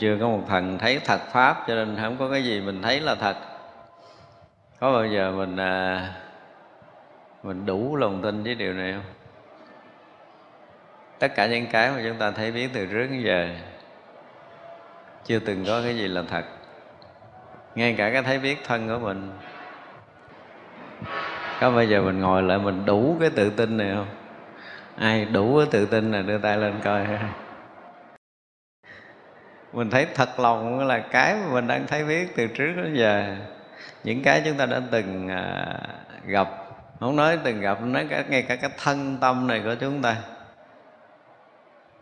chưa có một thần thấy thật pháp cho nên không có cái gì mình thấy là thật. Có bao giờ mình à, mình đủ lòng tin với điều này không? Tất cả những cái mà chúng ta thấy biết từ trước đến giờ chưa từng có cái gì là thật. Ngay cả cái thấy biết thân của mình. Có bao giờ mình ngồi lại mình đủ cái tự tin này không? Ai đủ cái tự tin là đưa tay lên coi mình thấy thật lòng là cái mà mình đang thấy biết từ trước đến giờ. Những cái chúng ta đã từng à, gặp. Không nói từng gặp nói cả, ngay cả cái thân tâm này của chúng ta.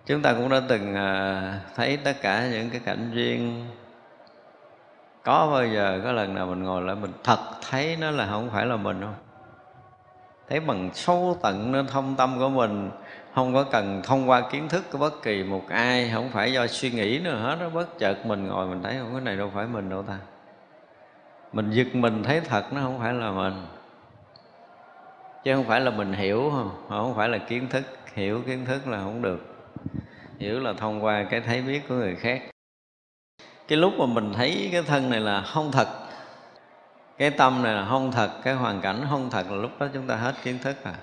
Chúng ta cũng đã từng à, thấy tất cả những cái cảnh duyên. Có bao giờ có lần nào mình ngồi lại mình thật thấy nó là không phải là mình không? Thấy bằng sâu tận nó thông tâm của mình không có cần thông qua kiến thức của bất kỳ một ai, không phải do suy nghĩ nữa hết đó. Bất chợt mình ngồi mình thấy không, cái này đâu phải mình đâu ta. Mình giật mình thấy thật, nó không phải là mình. Chứ không phải là mình hiểu, không? Không phải là kiến thức. Hiểu kiến thức là không được. Hiểu là thông qua cái thấy biết của người khác. Cái lúc mà mình thấy cái thân này là không thật, cái tâm này là không thật, cái hoàn cảnh không thật là lúc đó chúng ta hết kiến thức à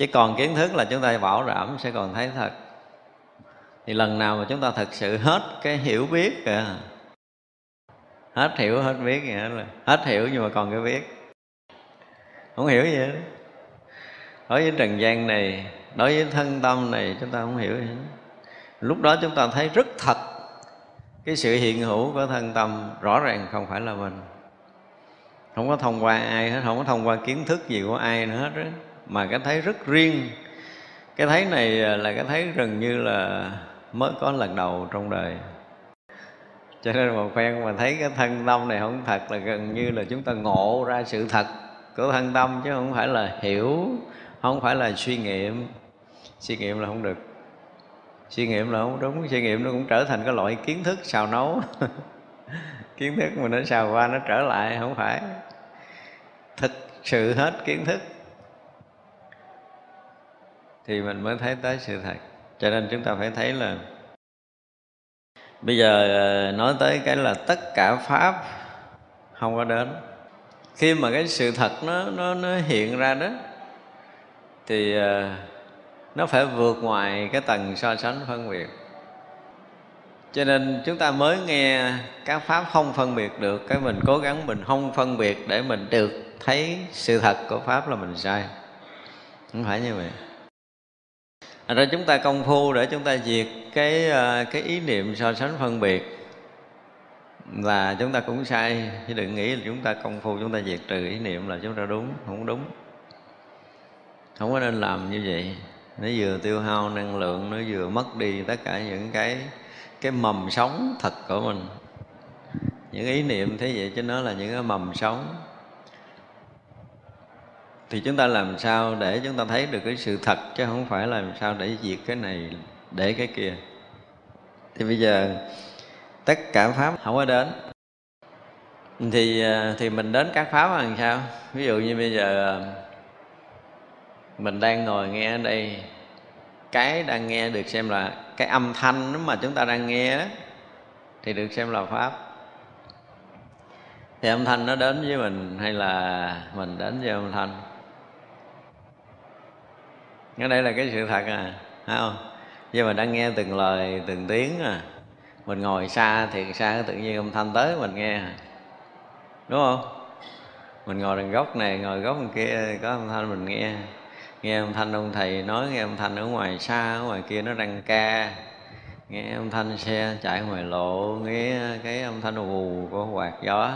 chỉ còn kiến thức là chúng ta bảo đảm sẽ còn thấy thật. Thì lần nào mà chúng ta thật sự hết cái hiểu biết kìa. Hết hiểu, hết biết nghĩa là hết hiểu nhưng mà còn cái biết. Không hiểu gì hết. Đối với trần gian này, đối với thân tâm này, chúng ta không hiểu gì hết. Lúc đó chúng ta thấy rất thật cái sự hiện hữu của thân tâm rõ ràng không phải là mình. Không có thông qua ai hết, không có thông qua kiến thức gì của ai nữa hết đó mà cái thấy rất riêng. Cái thấy này là cái thấy gần như là mới có lần đầu trong đời. Cho nên một phen mà thấy cái thân tâm này không thật là gần như là chúng ta ngộ ra sự thật của thân tâm, chứ không phải là hiểu, không phải là suy nghiệm. Suy nghiệm là không được. Suy nghiệm là không đúng. Suy nghiệm nó cũng trở thành cái loại kiến thức xào nấu. Kiến thức mà nó xào qua nó trở lại, không phải. Thực sự hết kiến thức thì mình mới thấy tới sự thật. Cho nên chúng ta phải thấy là bây giờ ờ, nói tới cái là tất cả pháp không có đến. Khi mà cái sự thật nó nó nó hiện ra đó, thì ờ, nó phải vượt ngoài cái tầng so sánh phân biệt. Cho nên chúng ta mới nghe các pháp không phân biệt được, cái mình cố gắng mình không phân biệt để mình được thấy sự thật của pháp là mình sai. Không phải như vậy. Thành ra chúng ta công phu để chúng ta diệt cái ờ, cái ý niệm so sánh phân biệt. Là chúng ta cũng sai, chứ đừng nghĩ là chúng ta công phu, chúng ta diệt trừ ý niệm là chúng ta đúng, không đúng. Không có nên làm như vậy. Nó vừa tiêu hao năng lượng, nó vừa mất đi tất cả những cái cái mầm sống thật của mình. Những ý niệm thế vậy, chứ nó là những cái mầm sống thì chúng ta làm sao để chúng ta thấy được cái sự thật chứ không phải làm sao để diệt cái này để cái kia. Thì bây giờ tất cả pháp không có đến. Thì à, thì mình đến các pháp làm sao? Ví dụ như bây giờ à, mình đang ngồi nghe ở đây cái đang nghe được xem là cái âm thanh mà chúng ta đang nghe đó, thì được xem là pháp. Thì âm thanh nó đến với mình hay là mình đến với âm thanh? Cái đây là cái sự thật à phải không? Nhưng mà đang nghe từng lời, từng tiếng à. Mình ngồi xa thì xa tự nhiên âm thanh tới mình nghe à. đúng không? Mình ngồi đằng góc này, ngồi góc đằng kia, có âm thanh mình nghe. Nghe âm thanh ông thầy nói, nghe âm thanh ở ngoài xa, ở ngoài kia nó đang ca. Nghe âm thanh xe chạy ngoài lộ, nghe cái âm thanh ù của quạt gió.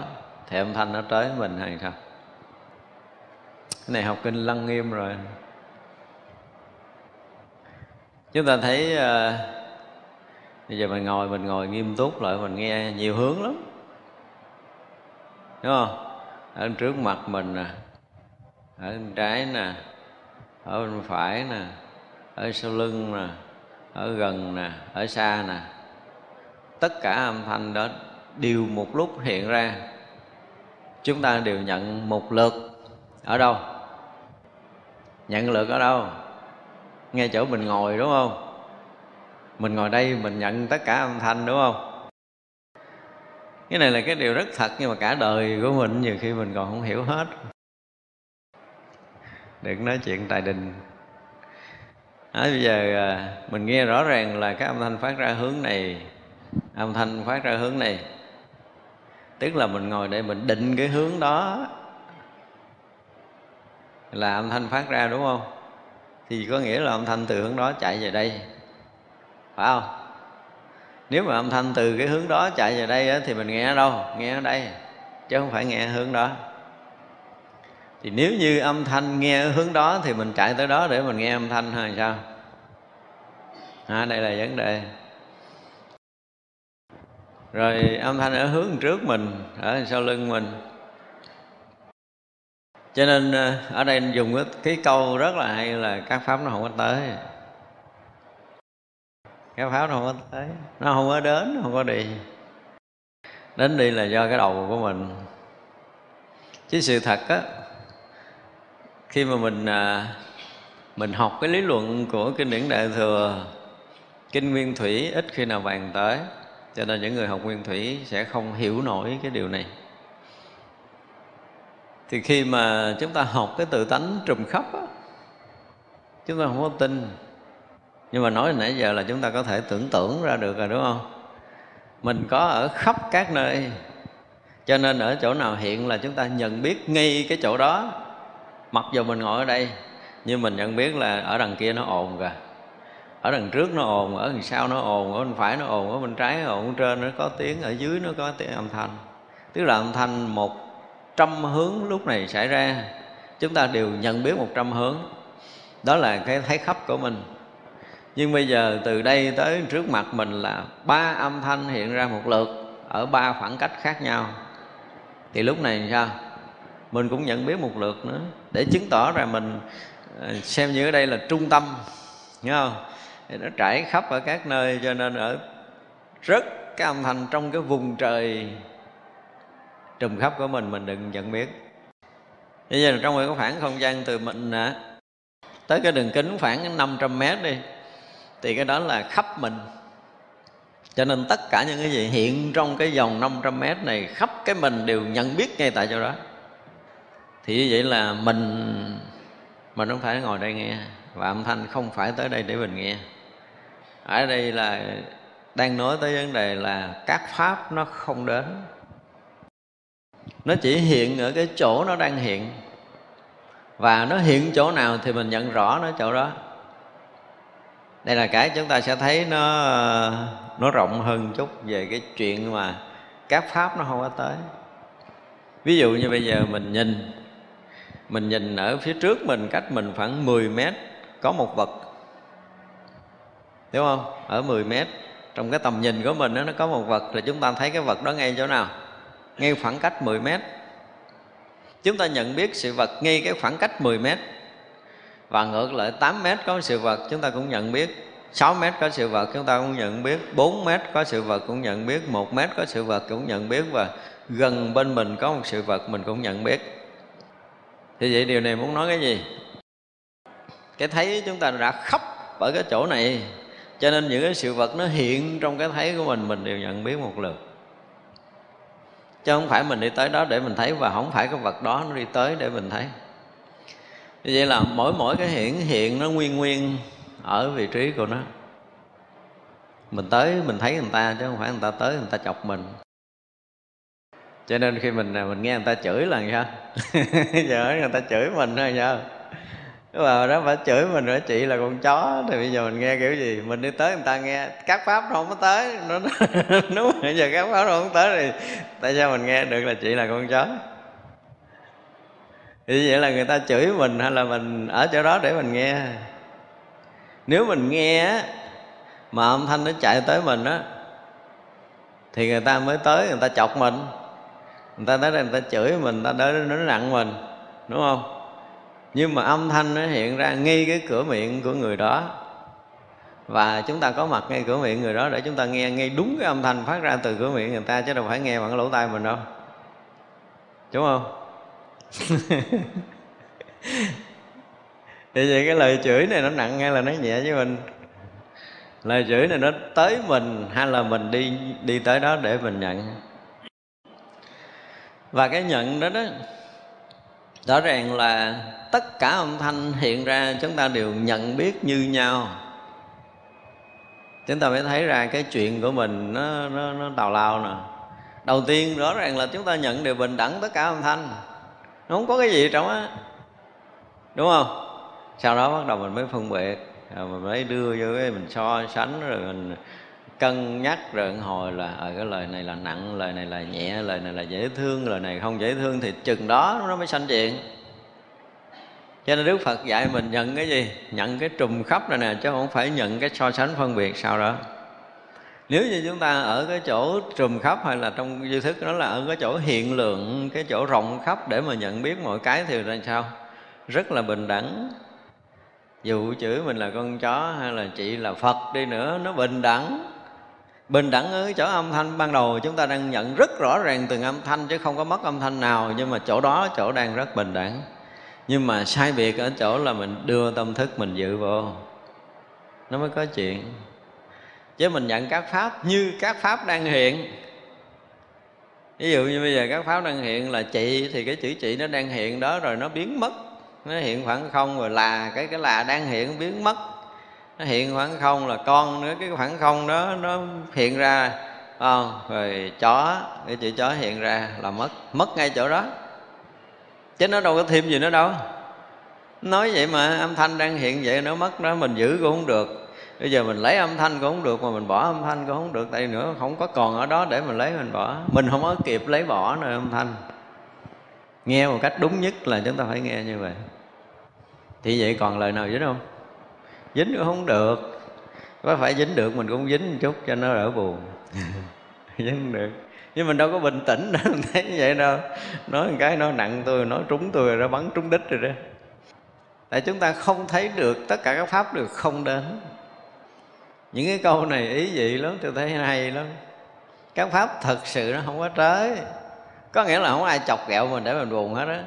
Thì âm thanh nó tới mình hay sao? Cái này học kinh lăng nghiêm rồi chúng ta thấy uh, bây giờ mình ngồi mình ngồi nghiêm túc lại mình nghe nhiều hướng lắm. Đúng không? Ở trước mặt mình nè ở bên trái nè ở bên phải nè ở sau lưng nè ở gần nè ở xa nè. Tất cả âm thanh đó đều một lúc hiện ra. Chúng ta đều nhận một lượt ở đâu? Nhận lượt ở đâu? Ngay chỗ mình ngồi đúng không? Mình ngồi đây mình nhận tất cả âm thanh đúng không? Cái này là cái điều rất thật nhưng mà cả đời của mình nhiều khi mình còn không hiểu hết. Đừng nói chuyện tài đình. À, bây giờ à, mình nghe rõ ràng là cái âm thanh phát ra hướng này âm thanh phát ra hướng này. Tức là mình ngồi đây mình định cái hướng đó. Là âm thanh phát ra đúng không? Thì có nghĩa là âm thanh từ hướng đó chạy về đây. Phải không? Nếu mà âm thanh từ cái hướng đó chạy về đây á, thì mình nghe ở đâu? Nghe ở đây chứ không phải nghe hướng đó. Thì nếu như âm thanh nghe ở hướng đó thì mình chạy tới đó để mình nghe âm thanh hay sao? À, đây là vấn đề. Rồi âm thanh ở hướng trước mình ở sau lưng mình cho nên ờ, ở đây dùng cái, cái câu rất là hay là các pháp nó không có tới. Các pháp nó không có tới. Nó không có đến không có đi. Đến đi là do cái đầu của mình. Chứ sự thật á khi mà mình à, mình học cái lý luận của kinh điển đại thừa kinh nguyên thủy ít khi nào bàn tới cho nên những người học nguyên thủy sẽ không hiểu nổi cái điều này thì khi mà chúng ta học cái tự tánh trùm khắp á, chúng ta không có tin. Nhưng mà nói nãy giờ là chúng ta có thể tưởng tượng ra được rồi, đúng không? Mình có ở khắp các nơi. Cho nên ở chỗ nào hiện là chúng ta nhận biết ngay cái chỗ đó. Mặc dù mình ngồi ở đây, nhưng mình nhận biết là ở đằng kia nó ồn kìa. Ở đằng trước nó ồn, ở đằng sau nó ồn, ở bên phải nó ồn, ở bên trái nó ồn, ở trên nó có tiếng, ở dưới nó có tiếng âm thanh. Tức là âm thanh một trăm hướng lúc này xảy ra. Chúng ta đều nhận biết một trăm hướng. Đó là cái thấy khắp của mình. Nhưng bây giờ từ đây tới trước mặt mình là ba âm thanh hiện ra một lượt ở ba khoảng cách khác nhau. Thì lúc này sao? Mình cũng nhận biết một lượt nữa. Để chứng tỏ rằng mình ờ, xem như ở đây là trung tâm. Nghe không? Thì nó trải khắp ở các nơi cho nên ở rất cái âm thanh trong cái vùng trời trùm khắp của mình mình đừng nhận biết. Bây giờ trong cái khoảng không gian từ mình à, tới cái đường kính khoảng 500 mét đi thì cái đó là khắp mình. Cho nên tất cả những cái gì hiện trong cái vòng 500 mét này khắp cái mình đều nhận biết ngay tại chỗ đó. Thì như vậy là mình mình không phải ngồi đây nghe và âm thanh không phải tới đây để mình nghe. Ở đây là đang nói tới vấn đề là các pháp nó không đến nó chỉ hiện ở cái chỗ nó đang hiện. Và nó hiện chỗ nào thì mình nhận rõ nó chỗ đó. Đây là cái chúng ta sẽ thấy nó nó rộng hơn chút về cái chuyện mà các pháp nó không có tới. Ví dụ như bây giờ mình nhìn mình nhìn ở phía trước mình cách mình khoảng 10 mét có một vật. Đúng không? Ở 10 mét trong cái tầm nhìn của mình đó, nó có một vật thì chúng ta thấy cái vật đó ngay chỗ nào? Ngay khoảng cách 10 mét. Chúng ta nhận biết sự vật ngay cái khoảng cách 10 mét. Và ngược lại 8 mét có sự vật, chúng ta cũng nhận biết. 6 mét có sự vật, chúng ta cũng nhận biết. 4 mét có sự vật, cũng nhận biết. 1 mét có sự vật, cũng nhận biết. Và gần bên mình có một sự vật, mình cũng nhận biết. Thì vậy điều này muốn nói cái gì? Cái thấy chúng ta đã khắp ở cái chỗ này, cho nên những cái sự vật nó hiện trong cái thấy của mình mình đều nhận biết một lượt chứ không phải mình đi tới đó để mình thấy và không phải cái vật đó nó đi tới để mình thấy. Như vậy là mỗi mỗi cái hiện hiện nó nguyên nguyên ở vị trí của nó. Mình tới mình thấy người ta chứ không phải người ta tới người ta chọc mình. Cho nên khi mình mình nghe người ta chửi là sao? Giờ người ta chửi mình thôi sao? Mà đó phải chửi mình nữa chị là con chó, thì bây giờ mình nghe kiểu gì? Mình đi tới người ta nghe, các pháp nó không có tới. Nó nếu bây giờ các pháp nó không tới thì tại sao mình nghe được là chị là con chó? Thì vậy là người ta chửi mình hay là mình ở chỗ đó để mình nghe? Nếu mình nghe mà âm thanh nó chạy tới mình á, thì người ta mới tới, người ta chọc mình. Người ta tới đây người ta chửi mình, người ta tới nó nặng mình, đúng không? Nhưng mà âm thanh nó hiện ra ngay cái cửa miệng của người đó. Và chúng ta có mặt ngay cửa miệng người đó để chúng ta nghe ngay đúng cái âm thanh phát ra từ cửa miệng người ta, chứ đâu phải nghe bằng cái lỗ tai mình đâu. Đúng không? Thì vậy cái lời chửi này nó nặng hay là nó nhẹ với mình? Lời chửi này nó tới mình hay là mình đi đi tới đó để mình nhận? Và cái nhận đó đó rõ ràng là tất cả âm thanh hiện ra chúng ta đều nhận biết như nhau. Chúng ta mới thấy ra cái chuyện của mình nó nó nó tào lao nè. Đầu tiên, rõ ràng là chúng ta nhận đều bình đẳng tất cả âm thanh. Nó không có cái gì trong á. Đúng không? Sau đó bắt đầu mình mới phân biệt. Rồi mình mới đưa vô cái mình so sánh, rồi mình cân nhắc rồi hồi là ở ờ, cái lời này là nặng lời này là nhẹ lời này là dễ thương lời này không dễ thương thì chừng đó nó mới sanh chuyện cho nên đức phật dạy mình nhận cái gì? Nhận cái trùm khắp này nè chứ không phải nhận cái so sánh phân biệt sau đó. Nếu như chúng ta ở cái chỗ trùm khắp hay là trong duy thức nó là ở cái chỗ hiện lượng cái chỗ rộng khắp để mà nhận biết mọi cái thì là sao? Rất là bình đẳng. Dù chửi mình là con chó hay là chị là phật đi nữa nó bình đẳng bình đẳng ở chỗ âm thanh ban đầu chúng ta đang nhận rất rõ ràng từng âm thanh chứ không có mất âm thanh nào, nhưng mà chỗ đó, chỗ đang rất bình đẳng. Nhưng mà sai biệt ở chỗ là mình đưa tâm thức mình dự vô. Nó mới có chuyện. Chứ mình nhận các pháp như các pháp đang hiện. Ví dụ như bây giờ các pháp đang hiện là chị, thì cái chữ chị nó đang hiện đó rồi nó biến mất. Nó hiện khoảng không rồi là cái cái là đang hiện biến mất nó hiện khoảng không là con nữa, cái khoảng không đó nó hiện ra. Không rồi chó, cái chữ chó hiện ra là mất mất ngay chỗ đó. Chứ nó đâu có thêm gì nữa đâu. Nói vậy mà âm thanh đang hiện vậy, nó mất đó, mình giữ cũng không được. Bây giờ mình lấy âm thanh cũng không được, mà mình bỏ âm thanh cũng không được, tại nữa không có còn ở đó để mình lấy, mình bỏ. Mình không có kịp lấy bỏ nữa âm thanh. Nghe một cách đúng nhất là chúng ta phải nghe như vậy. Thì vậy còn lời nào dính không? Dính cũng không được. Có phải dính được mình cũng dính một chút cho nó đỡ buồn. Dính được. Nhưng mình đâu có bình tĩnh đâu, thấy như vậy đâu. Nói một cái nó nặng tôi, nói trúng tôi rồi nó bắn trúng đích rồi đó. Tại chúng ta không thấy được tất cả các pháp được không đến. Những cái câu này ý vị lắm, tôi thấy hay lắm. Các pháp thật sự nó không có tới. Có nghĩa là không ai chọc ghẹo mình để mình buồn hết á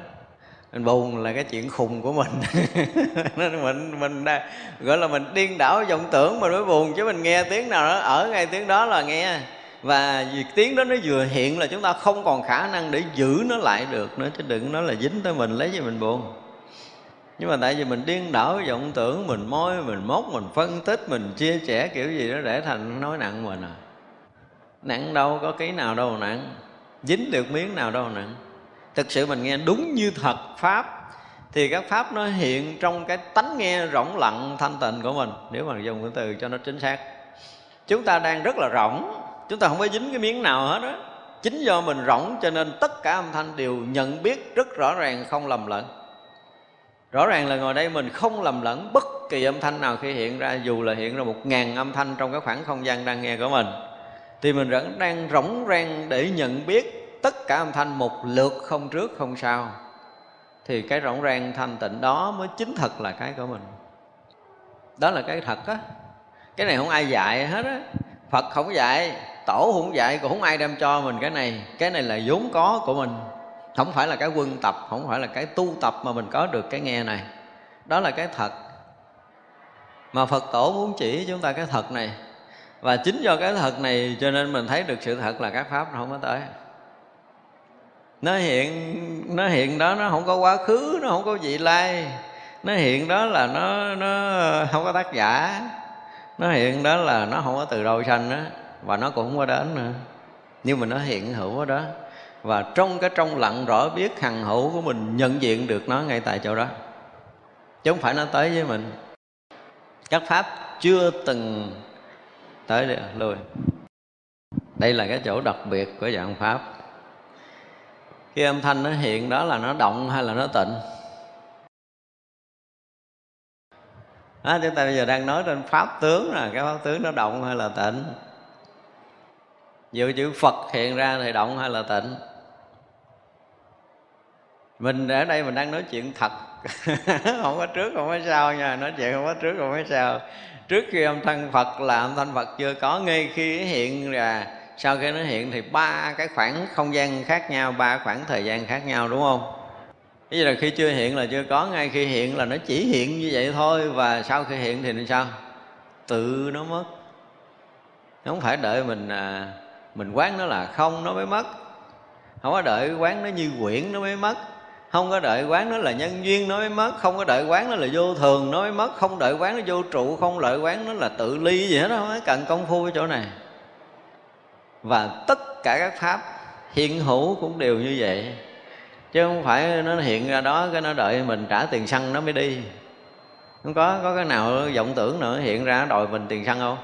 mình buồn là cái chuyện khùng của mình. Nên mình mình đã, gọi là mình điên đảo vọng tưởng mình mới buồn chứ mình nghe tiếng nào đó ở ngay tiếng đó là nghe. Và việc tiếng đó nó vừa hiện là chúng ta không còn khả năng để giữ nó lại được nữa chứ đừng nói là dính tới mình lấy gì mình buồn. Nhưng mà tại vì mình điên đảo vọng tưởng mình môi mình móc mình phân tích mình chia sẻ kiểu gì đó để thành nói nặng mình à. Nặng đâu có ký nào đâu nặng dính được miếng nào đâu nặng thực sự mình nghe đúng như thật pháp. Thì các pháp nó hiện trong cái tánh nghe rỗng lặng, thanh tịnh của mình. Nếu mà dùng cái từ cho nó chính xác. Chúng ta đang rất là rỗng. Chúng ta không có dính cái miếng nào hết đó chính do mình rỗng cho nên tất cả âm thanh đều nhận biết rất rõ ràng, không lầm lẫn. Rõ ràng là ngồi đây mình không lầm lẫn bất kỳ âm thanh nào khi hiện ra, dù là hiện ra một ngàn âm thanh trong cái khoảng không gian đang nghe của mình. Thì mình vẫn đang rỗng rang để nhận biết tất cả âm thanh một lượt không trước không sau, thì cái rỗng rang thanh tịnh đó mới chính thật là cái của mình. Đó là cái thật á. Cái này không ai dạy hết á. Phật không dạy, tổ không dạy, cũng không ai đem cho mình cái này. Cái này là vốn có của mình. Không phải là cái quân tập, không phải là cái tu tập mà mình có được cái nghe này. Đó là cái thật. Mà phật tổ muốn chỉ chúng ta cái thật này. Và chính do cái thật này cho nên mình thấy được sự thật là các pháp nó không có tới nó hiện nó hiện đó, nó không có quá khứ, nó không có vị lai. Nó hiện đó là nó nó không có tác giả. Nó hiện đó là nó không có từ đầu sanh đó và nó cũng không có đến nữa. Nhưng mà nó hiện hữu ở đó, và trong cái trong lặng rõ biết hằng hữu của mình nhận diện được nó ngay tại chỗ đó. Chứ không phải nó tới với mình. Các pháp chưa từng tới đây. Lui đây là cái chỗ đặc biệt của dạng pháp khi âm thanh nó hiện đó là nó động hay là nó tịnh? Đó, chúng ta bây giờ đang nói trên pháp tướng là cái pháp tướng nó động hay là tịnh? Dự chữ Phật hiện ra thì động hay là tịnh? Mình ở đây mình đang nói chuyện thật. Không có trước không có sau nha Nói chuyện không có trước không có sau. Trước khi âm thanh Phật là âm thanh Phật chưa có Ngay khi hiện ra sau khi nó hiện thì ba cái khoảng không gian khác nhau ba khoảng thời gian khác nhau đúng không? Bây giờ là khi chưa hiện là chưa có ngay khi hiện là nó chỉ hiện như vậy thôi và sau khi hiện thì làm sao? Tự nó mất. Nó không phải đợi mình à, mình quán nó là không nó mới mất. Không có đợi quán nó như quyển nó mới mất. Không có đợi quán nó là nhân duyên nó mới mất. Không có đợi quán nó là vô thường nó mới mất. Không đợi quán nó vô trụ không đợi quán nó là tự ly gì hết đó không cần công phu ở chỗ này và tất cả các pháp hiện hữu cũng đều như vậy. Chứ không phải nó hiện ra đó cái nó đợi mình trả tiền xăng nó mới đi. Không có có cái nào vọng tưởng nữa hiện ra đòi mình tiền xăng không?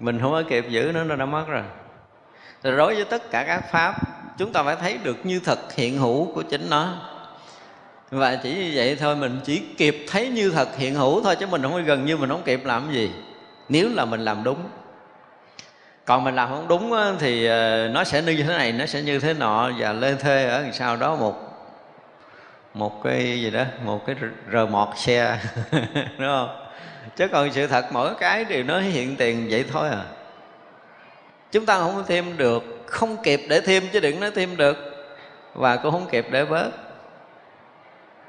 Mình không có kịp giữ nó nó đã mất rồi. Rồi đối với tất cả các pháp, chúng ta phải thấy được như thật hiện hữu của chính nó. Và chỉ như vậy thôi, mình chỉ kịp thấy như thật hiện hữu thôi, chứ mình không có gần như mình không kịp làm cái gì. Nếu là mình làm đúng còn mình làm không đúng thì ờ, nó sẽ như thế này, nó sẽ như thế nọ, và lê thê ở sau đó một một cái gì đó, một cái rờ mọt xe, đúng không? Chứ còn sự thật mỗi cái đều nó hiện tiền vậy thôi à. Chúng ta không thêm được, không kịp để thêm chứ đừng nói thêm được, và cũng không kịp để bớt.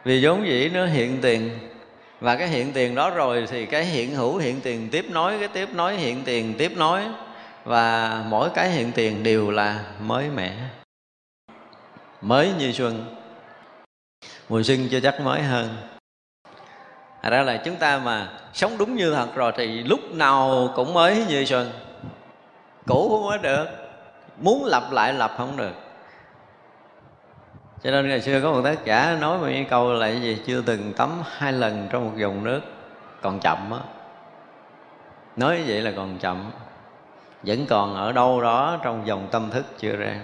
Vì vốn dĩ nó hiện tiền, và cái hiện tiền đó rồi thì cái hiện hữu hiện tiền tiếp nối, cái tiếp nối hiện tiền tiếp nối và mỗi cái hiện tiền đều là mới mẻ. Mới như xuân. Mùa xuân chưa chắc mới hơn. Thật ra là chúng ta mà sống đúng như thật rồi thì lúc nào cũng mới như xuân. Cũ không mới được. Muốn lặp lại lặp không được. Cho nên ngày xưa có một tác giả nói một cái câu là cái gì? Chưa từng tắm hai lần trong một dòng nước Còn chậm á. Nói như vậy là còn chậm. Vẫn còn ở đâu đó trong dòng tâm thức chưa ra.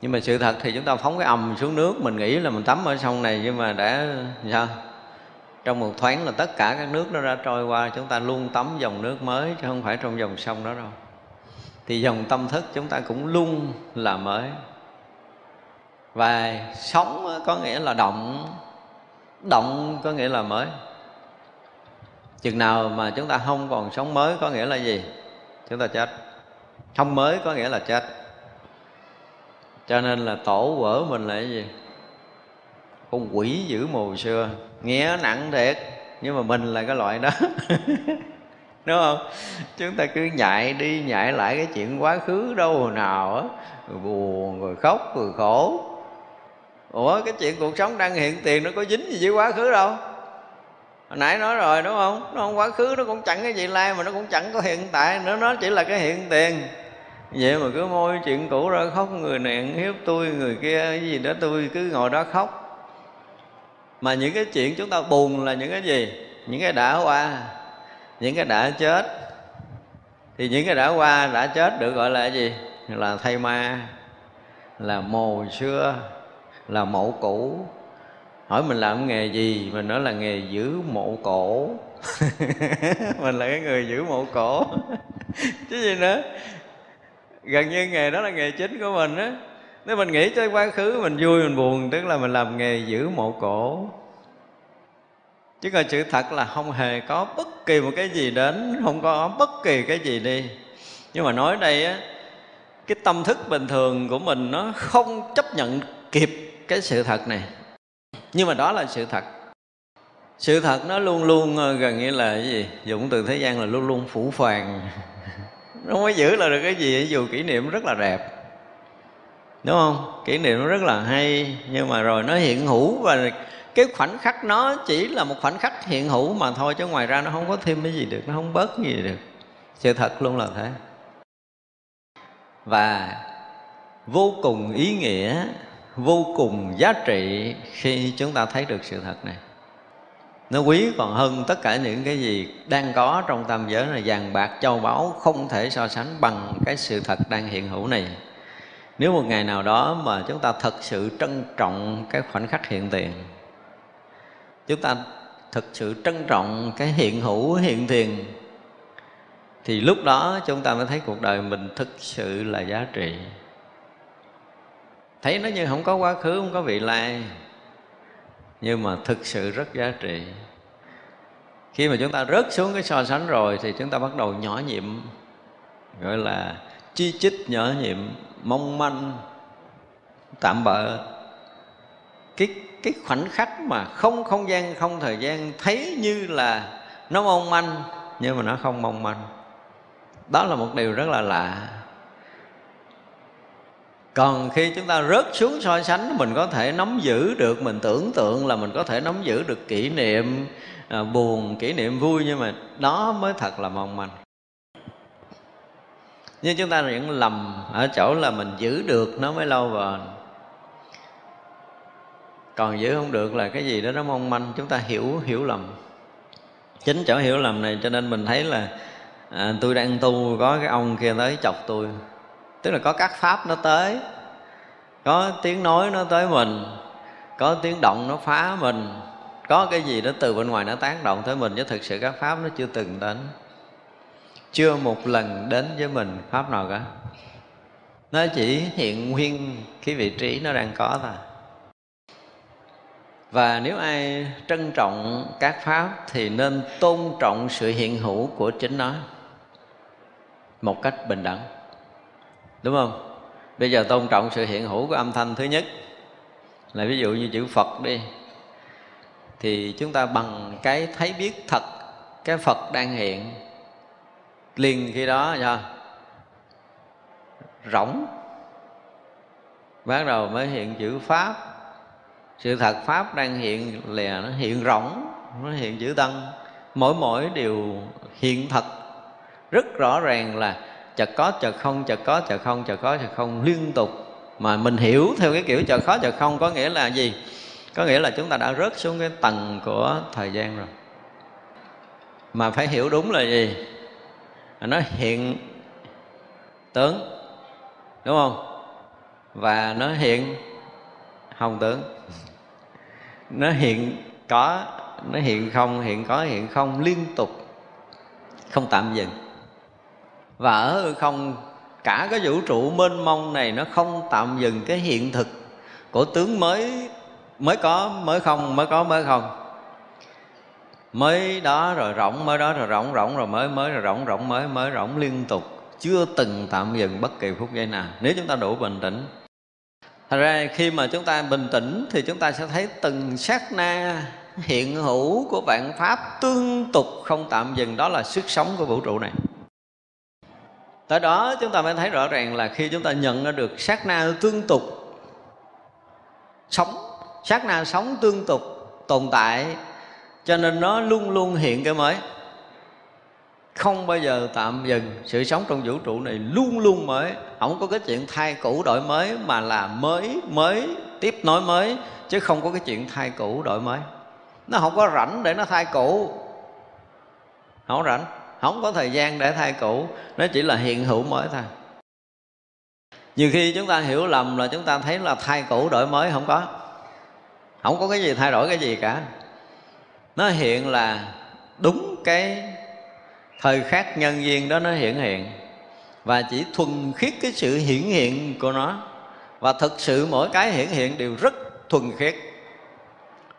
Nhưng mà sự thật thì chúng ta phóng cái ầm xuống nước, mình nghĩ là mình tắm ở sông này nhưng mà đã, sao? Trong một thoáng là tất cả các nước nó ra trôi qua, chúng ta luôn tắm dòng nước mới chứ không phải trong dòng sông đó đâu. Thì dòng tâm thức chúng ta cũng luôn là mới. Và sống có nghĩa là động động có nghĩa là mới. Chừng nào mà chúng ta không còn sống mới có nghĩa là gì? Chúng ta chết. Không mới có nghĩa là chết. Cho nên là tổ vỡ mình là cái gì? Con quỷ giữ mù xưa. Nghe nặng thiệt, nhưng mà mình là cái loại đó. Đúng không? Chúng ta cứ nhại đi nhại lại cái chuyện quá khứ đâu hồi nào á. Rồi buồn, rồi khóc, rồi khổ. Ủa, cái chuyện cuộc sống đang hiện tiền nó có dính gì với quá khứ đâu? Hồi nãy nói rồi, đúng không? Nó không quá khứ, nó cũng chẳng cái gì lai mà nó cũng chẳng có hiện tại. Nữa nó chỉ là cái hiện tiền. Vậy mà cứ môi chuyện cũ ra khóc, người này hiếp tôi, người kia cái gì đó, tôi cứ ngồi đó khóc. Mà những cái chuyện chúng ta buồn là những cái gì? Những cái đã qua, những cái đã chết. Thì những cái đã qua, đã chết được gọi là cái gì? Là thay ma, là mồ xưa, là mẫu cũ hỏi mình làm nghề gì, mình nói là nghề giữ mộ cổ. Mình là cái người giữ mộ cổ. Chứ gì nữa. Gần như nghề đó là nghề chính của mình á. Nếu mình nghĩ tới quá khứ, mình vui, mình buồn, tức là mình làm nghề giữ mộ cổ. Chứ còn sự thật là không hề có bất kỳ một cái gì đến, không có bất kỳ cái gì đi. Nhưng mà nói đây á, cái tâm thức bình thường của mình nó không chấp nhận kịp cái sự thật này nhưng mà đó là sự thật. Sự thật nó luôn luôn ờ, gần như là cái gì? Dụng từ thế gian là luôn luôn phủ phàng. Nó mới giữ là được cái gì? Dù kỷ niệm rất là đẹp. Đúng không? Kỷ niệm rất là hay, nhưng mà rồi nó hiện hữu và cái khoảnh khắc nó chỉ là một khoảnh khắc hiện hữu mà thôi, chứ ngoài ra nó không có thêm cái gì được, nó không bớt gì được. Sự thật luôn là thế. Và vô cùng ý nghĩa vô cùng giá trị khi chúng ta thấy được sự thật này. Nó quý còn hơn tất cả những cái gì đang có trong tam giới là vàng, bạc, châu báu, không thể so sánh bằng cái sự thật đang hiện hữu này. Nếu một ngày nào đó mà chúng ta thật sự trân trọng cái khoảnh khắc hiện tiền, chúng ta thực sự trân trọng cái hiện hữu, hiện tiền, thì lúc đó chúng ta mới thấy cuộc đời mình thực sự là giá trị thấy nó như không có quá khứ, không có vị lai. Nhưng mà thực sự rất giá trị. Khi mà chúng ta rớt xuống cái so sánh rồi thì chúng ta bắt đầu nhỏ nhiệm, gọi là chi chích nhỏ nhiệm, mong manh, tạm bợ. Cái cái khoảnh khắc mà không không gian, không thời gian thấy như là nó mong manh, nhưng mà nó không mong manh. Đó là một điều rất là lạ còn khi chúng ta rớt xuống so sánh mình có thể nắm giữ được mình tưởng tượng là mình có thể nắm giữ được kỷ niệm à, buồn kỷ niệm vui nhưng mà đó mới thật là mong manh. Nhưng chúng ta vẫn lầm ở chỗ là mình giữ được nó mới lâu bền. Còn giữ không được là cái gì đó nó mong manh chúng ta hiểu hiểu lầm. Chính chỗ hiểu lầm này cho nên mình thấy là à, tôi đang tu có cái ông kia tới chọc tôi tức là có các pháp nó tới. Có tiếng nói nó tới mình. Có tiếng động nó phá mình. Có cái gì đó từ bên ngoài nó tác động tới mình, chứ thực sự các pháp nó chưa từng đến. Chưa một lần đến với mình pháp nào cả. Nó chỉ hiện nguyên cái vị trí nó đang có thôi. Và nếu ai trân trọng các pháp thì nên tôn trọng sự hiện hữu của chính nó một cách bình đẳng đúng không? Bây giờ tôn trọng sự hiện hữu của âm thanh thứ nhất. Là ví dụ như chữ phật đi. Thì chúng ta bằng cái thấy biết thật cái phật đang hiện. Liền khi đó nha. Rỗng. Bắt đầu mới hiện chữ pháp. Sự thật pháp đang hiện là nó hiện rỗng, nó hiện chữ tăng. Mỗi mỗi đều hiện thật. Rất rõ ràng là chợt có chợt không chợt có chợt không chợt có chợt không liên tục. Mà mình hiểu theo cái kiểu chợt khó chợt không có nghĩa là gì? Có nghĩa là chúng ta đã rớt xuống cái tầng của thời gian rồi. Mà phải hiểu đúng là gì? Nó hiện tướng, đúng không? Và nó hiện hồng tướng. Nó hiện có, nó hiện không, hiện có, hiện không liên tục, không tạm dừng và ở hư không, cả cái vũ trụ mênh mông này nó không tạm dừng cái hiện thực của tướng mới mới có, mới không, mới có, mới không. Mới đó rồi rộng mới đó rồi rộng rộng rồi mới mới rồi rộng rộng mới mới rộng liên tục, chưa từng tạm dừng bất kỳ phút giây nào. Nếu chúng ta đủ bình tĩnh. Thật ra khi mà chúng ta bình tĩnh thì chúng ta sẽ thấy từng sát na hiện hữu của vạn pháp tương tục không tạm dừng. Đó là sức sống của vũ trụ này tới đó chúng ta mới thấy rõ ràng là khi chúng ta nhận ra được sát na tương tục sống, sát na sống tương tục tồn tại, cho nên nó luôn luôn hiện cái mới. Không bao giờ tạm dừng sự sống trong vũ trụ này, luôn luôn mới. Không có cái chuyện thay cũ đổi mới mà là mới mới, tiếp nối mới, chứ không có cái chuyện thay cũ đổi mới. Nó không có rảnh để nó thay cũ. Không rảnh không có thời gian để thay cũ, nó chỉ là hiện hữu mới thôi. Nhiều khi chúng ta hiểu lầm là chúng ta thấy là thay cũ đổi mới không có. Không có cái gì thay đổi cái gì cả. Nó hiện là đúng cái thời khắc nhân duyên đó nó hiện hiện. Và chỉ thuần khiết cái sự hiển hiện của nó. Và thực sự mỗi cái hiển hiện đều rất thuần khiết,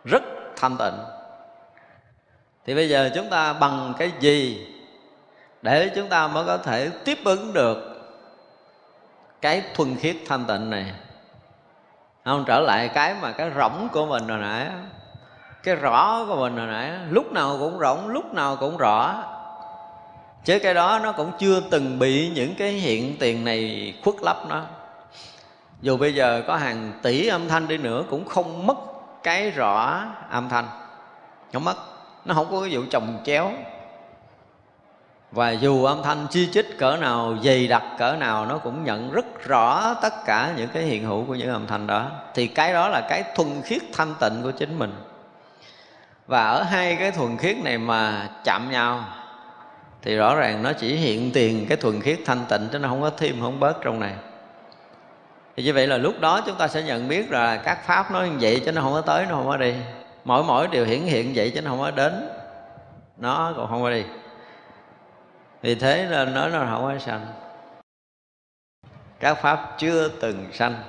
rất thanh tịnh. Thì bây giờ chúng ta bằng cái gì để chúng ta mới có thể tiếp ứng được cái thuần khiết thanh tịnh này. Không, trở lại cái mà cái rỗng của mình hồi nãy cái rõ của mình hồi nãy lúc nào cũng rỗng, lúc nào cũng rõ. Chứ cái đó nó cũng chưa từng bị những cái hiện tiền này khuất lấp nó. Dù bây giờ có hàng tỷ âm thanh đi nữa cũng không mất cái rõ âm thanh. Không mất. Nó không có cái vụ chồng chéo và dù âm thanh chi chích cỡ nào, dày đặc cỡ nào, nó cũng nhận rất rõ tất cả những cái hiện hữu của những âm thanh đó. Thì cái đó là cái thuần khiết thanh tịnh của chính mình. Và ở hai cái thuần khiết này mà chạm nhau, thì rõ ràng nó chỉ hiện tiền cái thuần khiết thanh tịnh, chứ nó không có thêm, không bớt trong này. Thì như vậy là lúc đó chúng ta sẽ nhận biết là các pháp nó như vậy chứ nó không có tới, nó không có đi. Mỗi mỗi điều hiển hiện vậy chứ nó không có đến, nó còn không có đi vì thế nên nói nó không có sanh? Các pháp chưa từng sanh.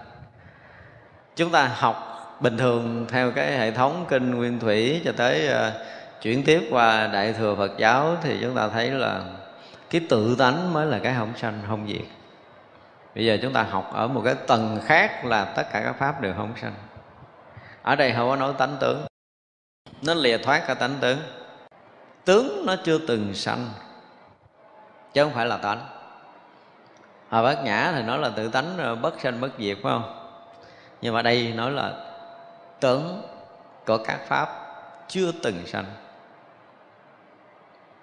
Chúng ta học bình thường theo cái hệ thống kinh nguyên thủy cho tới uh, chuyển tiếp qua đại thừa phật giáo thì chúng ta thấy là cái tự tánh mới là cái không sanh không diệt. Bây giờ chúng ta học ở một cái tầng khác là tất cả các pháp đều không sanh. Ở đây không có nói tánh tướng. Nó lìa thoát cả tánh tướng. Tướng nó chưa từng sanh chứ không phải là tánh. Hòa bát nhã thì nói là tự tánh ờ, bất sanh bất diệt, phải không? Nhưng mà đây nói là tưởng của các pháp chưa từng sanh.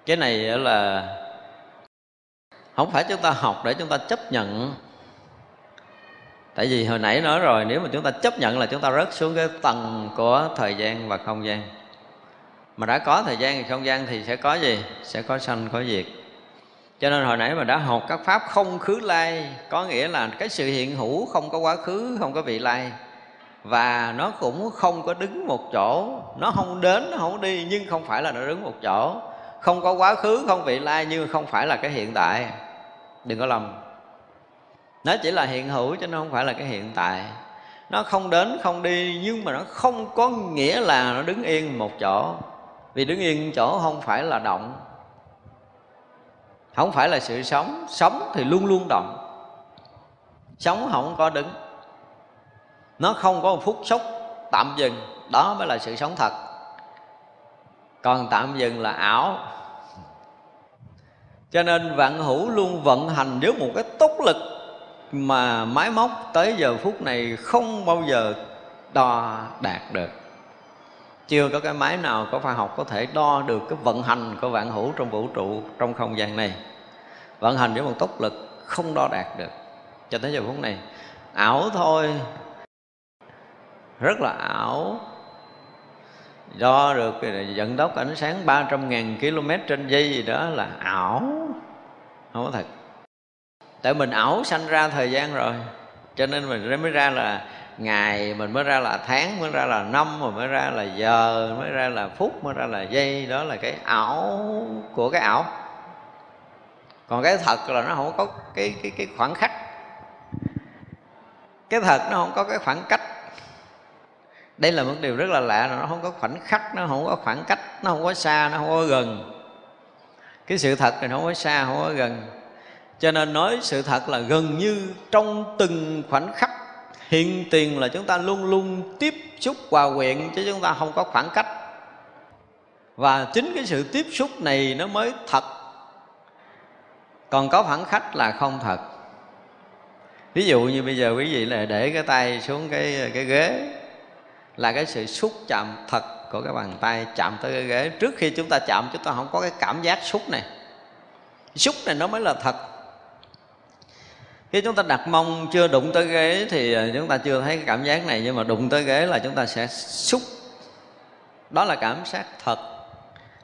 Cái này là không phải chúng ta học để chúng ta chấp nhận. Tại vì hồi nãy nói rồi, nếu mà chúng ta chấp nhận là chúng ta rớt xuống cái tầng của thời gian và không gian. Mà đã có thời gian và không gian thì sẽ có gì? Sẽ có sanh, có diệt cho nên hồi nãy mà đã học các pháp không khứ lai, có nghĩa là cái sự hiện hữu không có quá khứ, không có vị lai. Và nó cũng không có đứng một chỗ. Nó không đến, nó không đi, nhưng không phải là nó đứng một chỗ. Không có quá khứ, không vị lai, nhưng không phải là cái hiện tại. Đừng có lầm. Nó chỉ là hiện hữu, chứ nó không phải là cái hiện tại. Nó không đến, không đi, nhưng mà nó không có nghĩa là nó đứng yên một chỗ. Vì đứng yên chỗ không phải là động không phải là sự sống. Sống thì luôn luôn động. Sống không có đứng. Nó không có một phút sốc tạm dừng. Đó mới là sự sống thật. Còn tạm dừng là ảo. Cho nên vạn hữu luôn vận hành với một cái tốc lực mà máy móc tới giờ phút này không bao giờ đo đạt được chưa có cái máy nào có khoa học có thể đo được cái vận hành của vạn hữu trong vũ trụ trong không gian này. Vận hành với một tốc lực không đo đạt được. Cho tới giờ phút này, ảo thôi. Rất là ảo. Đo được vận tốc ánh sáng 300.000 km trên giây gì đó là ảo. Không có thật. Tại mình ảo sanh ra thời gian rồi. Cho nên mình mới ra là ngày mình mới ra là tháng, mới ra là năm, rồi mới ra là giờ, mới ra là phút, mới ra là giây. Đó là cái ảo của cái ảo. Còn cái thật là nó không có cái cái cái khoảng khắc cái thật nó không có cái khoảng cách. Đây là một điều rất là lạ, là nó không có khoảnh khắc, nó không có khoảng cách, nó không có xa, nó không có gần. Cái sự thật thì nó không có xa, không có gần. Cho nên nói sự thật là gần như trong từng khoảnh khắc hiện tiền là chúng ta luôn luôn tiếp xúc hòa quyện, chứ chúng ta không có khoảng cách. Và chính cái sự tiếp xúc này nó mới thật. Còn có khoảng khách là không thật. Ví dụ như bây giờ quý vị là để cái tay xuống cái cái ghế, là cái sự xúc chạm thật của cái bàn tay chạm tới cái ghế. Trước khi chúng ta chạm, chúng ta không có cái cảm giác xúc này. Xúc này nó mới là thật khi chúng ta đặt mông chưa đụng tới ghế thì à, chúng ta chưa thấy cái cảm giác này, nhưng mà đụng tới ghế là chúng ta sẽ xúc. Đó là cảm giác thật.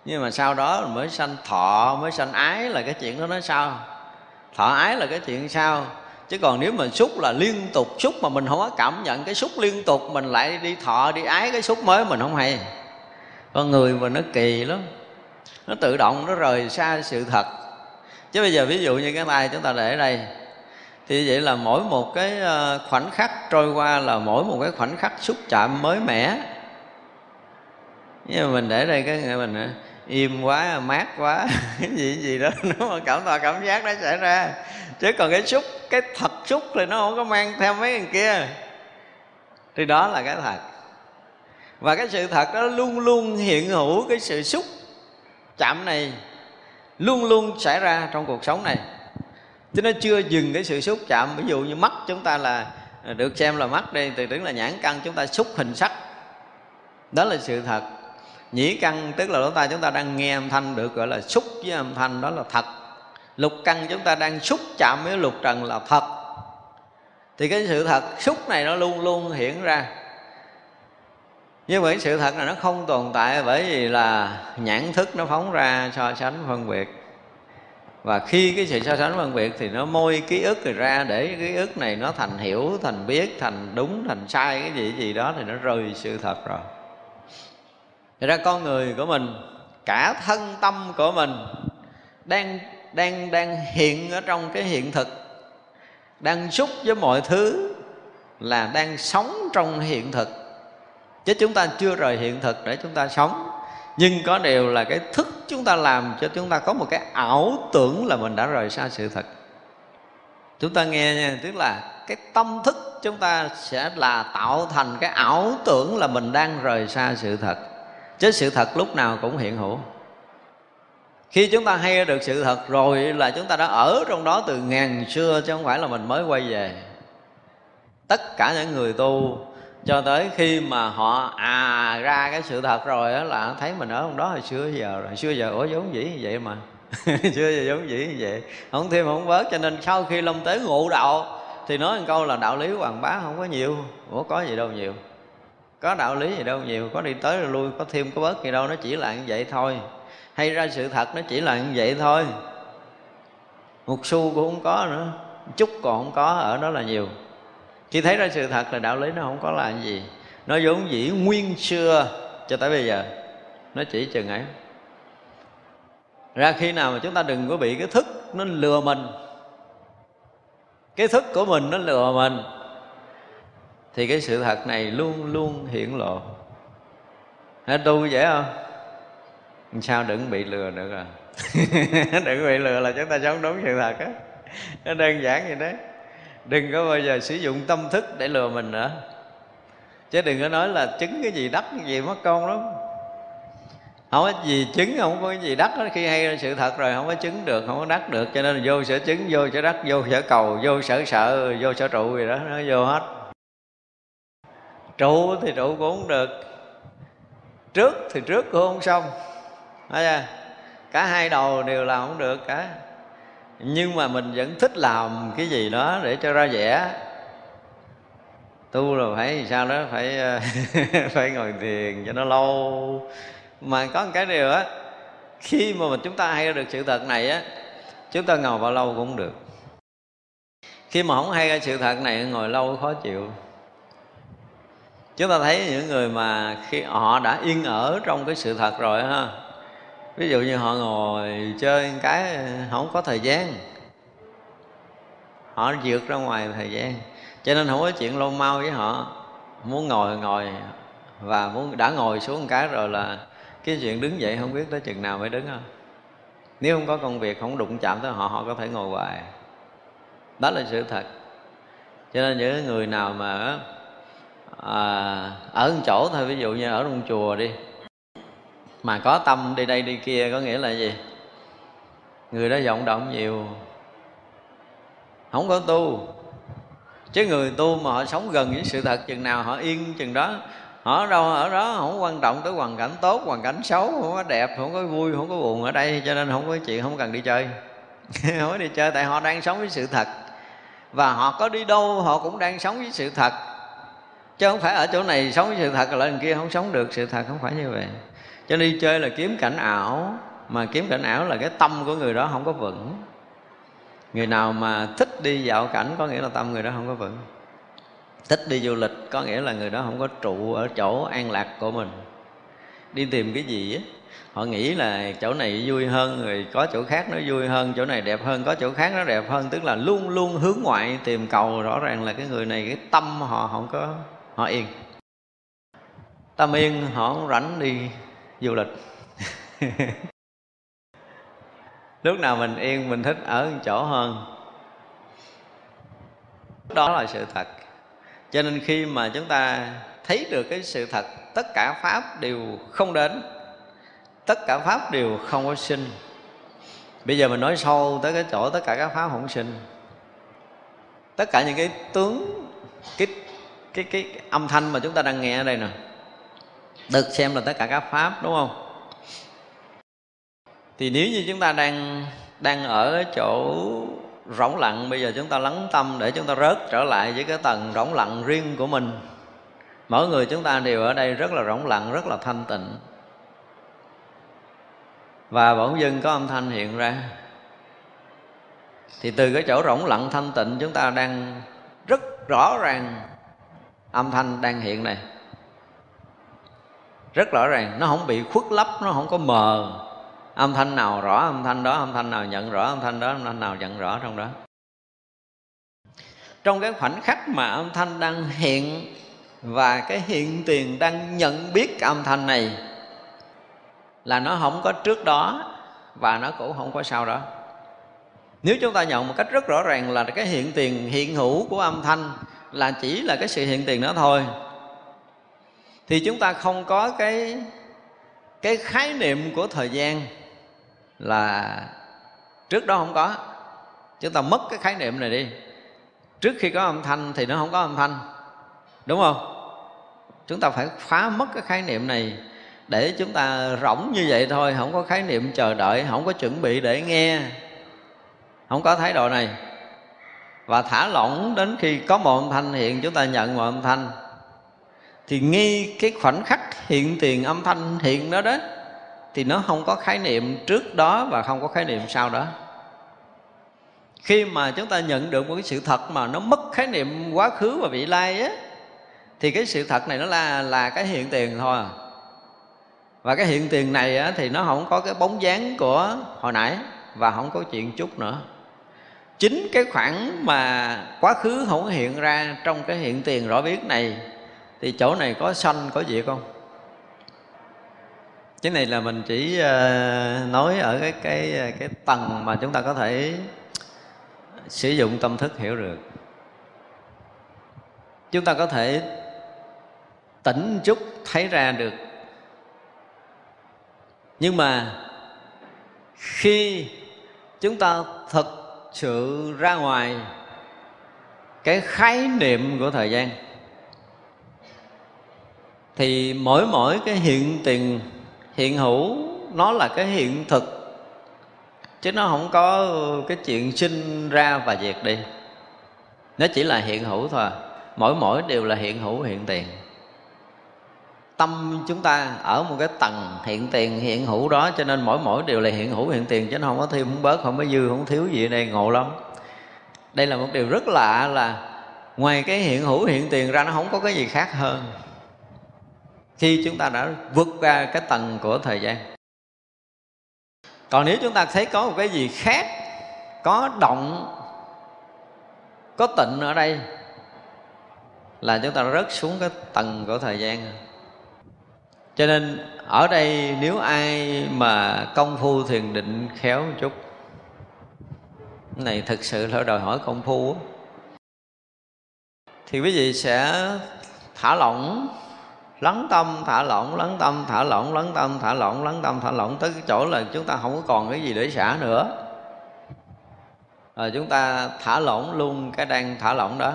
Nhưng mà sau đó mới sanh thọ, mới sanh ái là cái chuyện đó nói sao? Thọ ái là cái chuyện sao? Chứ còn nếu mà xúc là liên tục, xúc mà mình không có cảm nhận cái xúc liên tục, mình lại đi thọ, đi ái cái xúc mới, mình không hay. Con người mà nó kỳ lắm. Nó tự động nó rời xa sự thật. Chứ bây giờ ví dụ như cái tay chúng ta để ở đây thì vậy là mỗi một cái ờ, khoảnh khắc trôi qua là mỗi một cái khoảnh khắc xúc chạm mới mẻ. Nhưng mà mình để đây cái người mình ờ, im quá, mát quá, cái gì gì đó, nó mà cảm thọ cảm giác nó xảy ra. Chứ còn cái xúc, cái thật xúc thì nó không có mang theo mấy người kia. Thì đó là cái thật. Và cái sự thật đó luôn luôn hiện hữu cái sự xúc chạm này luôn luôn xảy ra trong cuộc sống này chứ nó chưa dừng cái sự xúc chạm. Ví dụ như mắt chúng ta là à, được xem là mắt đây, từ tiếng là nhãn căn chúng ta xúc hình sắc. Đó là sự thật. Nhĩ căn tức là lỗ tai chúng ta đang nghe âm thanh được gọi là xúc với âm thanh, đó là thật. Lục căn chúng ta đang xúc chạm với lục trần là thật. Thì cái sự thật xúc này nó luôn luôn hiện ra. Nhưng mà cái sự thật là nó không tồn tại bởi vì là nhãn thức nó phóng ra so sánh phân biệt và khi cái sự so sánh phân biệt thì nó môi ký ức rồi ra để ký ức này nó thành hiểu, thành biết, thành đúng, thành sai cái gì gì đó thì nó rời sự thật rồi. Thì ra con người của mình, cả thân tâm của mình đang đang đang hiện ở trong cái hiện thực, đang xúc với mọi thứ là đang sống trong hiện thực. Chứ chúng ta chưa rời hiện thực để chúng ta sống nhưng có điều là cái thức chúng ta làm cho chúng ta có một cái ảo tưởng là mình đã rời xa sự thật. Chúng ta nghe nha, tức là cái tâm thức chúng ta sẽ là tạo thành cái ảo tưởng là mình đang rời xa sự thật. Chứ sự thật lúc nào cũng hiện hữu. Khi chúng ta hay được sự thật rồi là chúng ta đã ở trong đó từ ngàn xưa, chứ không phải là mình mới quay về. Tất cả những người tu cho tới khi mà họ à ra cái sự thật rồi đó là thấy mình ở trong đó hồi xưa giờ rồi. Xưa giờ, ủa giống dĩ như vậy mà. Xưa giờ giống dĩ như vậy. Không thêm không bớt, cho nên sau khi long tế ngộ đạo thì nói một câu là đạo lý hoàng bá không có nhiều. Ủa, có gì đâu nhiều. Có đạo lý gì đâu nhiều. Có đi tới rồi lui, có thêm có bớt gì đâu. Nó chỉ là như vậy thôi. Hay ra sự thật nó chỉ là như vậy thôi. Một xu cũng không có nữa. Chút còn không có, ở đó là nhiều khi thấy ra sự thật là đạo lý nó không có là gì. Nó vốn dĩ nguyên xưa cho tới bây giờ. Nó chỉ chừng ấy. Ra khi nào mà chúng ta đừng có bị cái thức nó lừa mình. Cái thức của mình nó lừa mình. Thì cái sự thật này luôn luôn hiển lộ. Hả, tu dễ không? Sao đừng bị lừa được à? Đừng bị lừa là chúng ta sống đúng sự thật á. Nó đơn giản vậy đấy đừng có bao giờ sử dụng tâm thức để lừa mình nữa. Chứ đừng có nói là chứng cái gì đắt cái gì mất công lắm. Không có gì chứng, không có gì đắt đó. khi hay sự thật rồi, không có chứng được, không có đắt được. Cho nên là vô sở chứng, vô sở đắt vô sở cầu, vô sở sợ, vô sở trụ gì đó, nó vô hết. Trụ thì trụ cũng không được. Trước thì trước cũng không xong. Thấy chưa? cả hai đầu đều là không được cả nhưng mà mình vẫn thích làm cái gì đó để cho ra vẻ. Tu là phải sao đó, phải ờ, phải ngồi thiền cho nó lâu. Mà có một cái điều á, khi mà mình chúng ta hay được sự thật này á, chúng ta ngồi bao lâu cũng được. Khi mà không hay ra sự thật này, ngồi lâu khó chịu. Chúng ta thấy những người mà khi họ đã yên ở trong cái sự thật rồi ha ví dụ như họ ngồi chơi cái không có thời gian. Họ vượt ra ngoài thời gian. Cho nên không có chuyện lâu mau với họ. Muốn ngồi ngồi. Và muốn đã ngồi xuống một cái rồi là cái chuyện đứng dậy không biết tới chừng nào mới đứng không nếu không có công việc không đụng chạm tới họ họ có thể ngồi hoài. Đó là sự thật. Cho nên những người nào mà à, ở một chỗ thôi ví dụ như ở trong chùa đi mà có tâm đi đây đi kia có nghĩa là gì? Người đó vọng động nhiều. Không có tu. Chứ người tu mà họ sống gần với sự thật, chừng nào họ yên chừng đó, họ đâu ở đó không quan trọng tới hoàn cảnh tốt, hoàn cảnh xấu, không có đẹp, không có vui, không có buồn ở đây, cho nên không có chuyện, không cần đi chơi. Không có đi chơi tại họ đang sống với sự thật. Và họ có đi đâu, họ cũng đang sống với sự thật. Chứ không phải ở chỗ này sống với sự thật là lần kia không sống được sự thật, không phải như vậy cho đi chơi là kiếm cảnh ảo, mà kiếm cảnh ảo là cái tâm của người đó không có vững. Người nào mà thích đi dạo cảnh có nghĩa là tâm người đó không có vững. Thích đi du lịch có nghĩa là người đó không có trụ ở chỗ an lạc của mình. Đi tìm cái gì á, họ nghĩ là chỗ này vui hơn rồi có chỗ khác nó vui hơn, chỗ này đẹp hơn, có chỗ khác nó đẹp hơn. Tức là luôn luôn hướng ngoại tìm cầu, rõ ràng là cái người này, cái tâm họ không có, họ yên. Tâm yên, họ không rảnh đi du lịch. Lúc nào mình yên mình thích ở một chỗ hơn. Đó là sự thật. Cho nên khi mà chúng ta thấy được cái sự thật tất cả pháp đều không đến. Tất cả pháp đều không có sinh. Bây giờ mình nói sâu tới cái chỗ tất cả các pháp không sinh. Tất cả những cái tướng cái cái cái, âm thanh mà chúng ta đang nghe ở đây nè được xem là tất cả các pháp, đúng không? Thì nếu như chúng ta đang đang ở chỗ rỗng lặng, bây giờ chúng ta lắng tâm để chúng ta rớt trở lại với cái tầng rỗng lặng riêng của mình. Mỗi người chúng ta đều ở đây rất là rỗng lặng, rất là thanh tịnh. Và bỗng dưng có âm thanh hiện ra. Thì từ cái chỗ rỗng lặng thanh tịnh chúng ta đang rất rõ ràng âm thanh đang hiện này rất rõ ràng, nó không bị khuất lấp, nó không có mờ. Âm thanh nào rõ, âm thanh đó, âm thanh nào nhận rõ, âm thanh đó, âm thanh nào nhận rõ trong đó. Trong cái khoảnh khắc mà âm thanh đang hiện và cái hiện tiền đang nhận biết cái âm thanh này là nó không có trước đó và nó cũng không có sau đó. Nếu chúng ta nhận một cách rất rõ ràng là cái hiện tiền, hiện hữu của âm thanh là chỉ là cái sự hiện tiền đó thôi thì chúng ta không có cái cái khái niệm của thời gian là trước đó không có. Chúng ta mất cái khái niệm này đi. Trước khi có âm thanh thì nó không có âm thanh. Đúng không? Chúng ta phải phá mất cái khái niệm này để chúng ta rỗng như vậy thôi. Không có khái niệm chờ đợi, không có chuẩn bị để nghe. Không có thái độ này. Và thả lỏng đến khi có một âm thanh hiện, chúng ta nhận một âm thanh thì ngay cái khoảnh khắc hiện tiền âm thanh hiện đó đó thì nó không có khái niệm trước đó và không có khái niệm sau đó. Khi mà chúng ta nhận được một cái sự thật mà nó mất khái niệm quá khứ và vị lai á thì cái sự thật này nó là là cái hiện tiền thôi. Và cái hiện tiền này á, thì nó không có cái bóng dáng của hồi nãy và không có chuyện chút nữa. Chính cái khoảng mà quá khứ không hiện ra trong cái hiện tiền rõ biết này thì chỗ này có sanh, có diệt không? Cái này là mình chỉ ờ, nói ở cái cái cái tầng mà chúng ta có thể sử dụng tâm thức hiểu được. Chúng ta có thể tỉnh chút, thấy ra được. Nhưng mà khi chúng ta thực sự ra ngoài, cái khái niệm của thời gian thì mỗi mỗi cái hiện tiền, hiện hữu, nó là cái hiện thực. Chứ nó không có cái chuyện sinh ra và diệt đi. Nó chỉ là hiện hữu thôi. Mỗi mỗi đều là hiện hữu, hiện tiền. Tâm chúng ta ở một cái tầng hiện tiền, hiện hữu đó, cho nên mỗi mỗi đều là hiện hữu, hiện tiền. Chứ nó không có thêm không bớt, không có dư, không thiếu gì ở đây ngộ lắm. Đây là một điều rất lạ là ngoài cái hiện hữu, hiện tiền ra, nó không có cái gì khác hơn khi chúng ta đã vượt qua cái tầng của thời gian. Còn nếu chúng ta thấy có một cái gì khác, có động, có tịnh ở đây, là chúng ta rớt xuống cái tầng của thời gian. Cho nên ở đây nếu ai mà công phu thiền định khéo một chút này thực sự là đòi hỏi công phu thì quý vị sẽ thả lỏng lắng tâm, thả lỏng lắng tâm, thả lỏng lắng tâm, thả lỏng lắng tâm, thả lỏng. Tới cái chỗ là chúng ta không có còn cái gì để xả nữa. Rồi chúng ta thả lỏng luôn cái đang thả lỏng đó.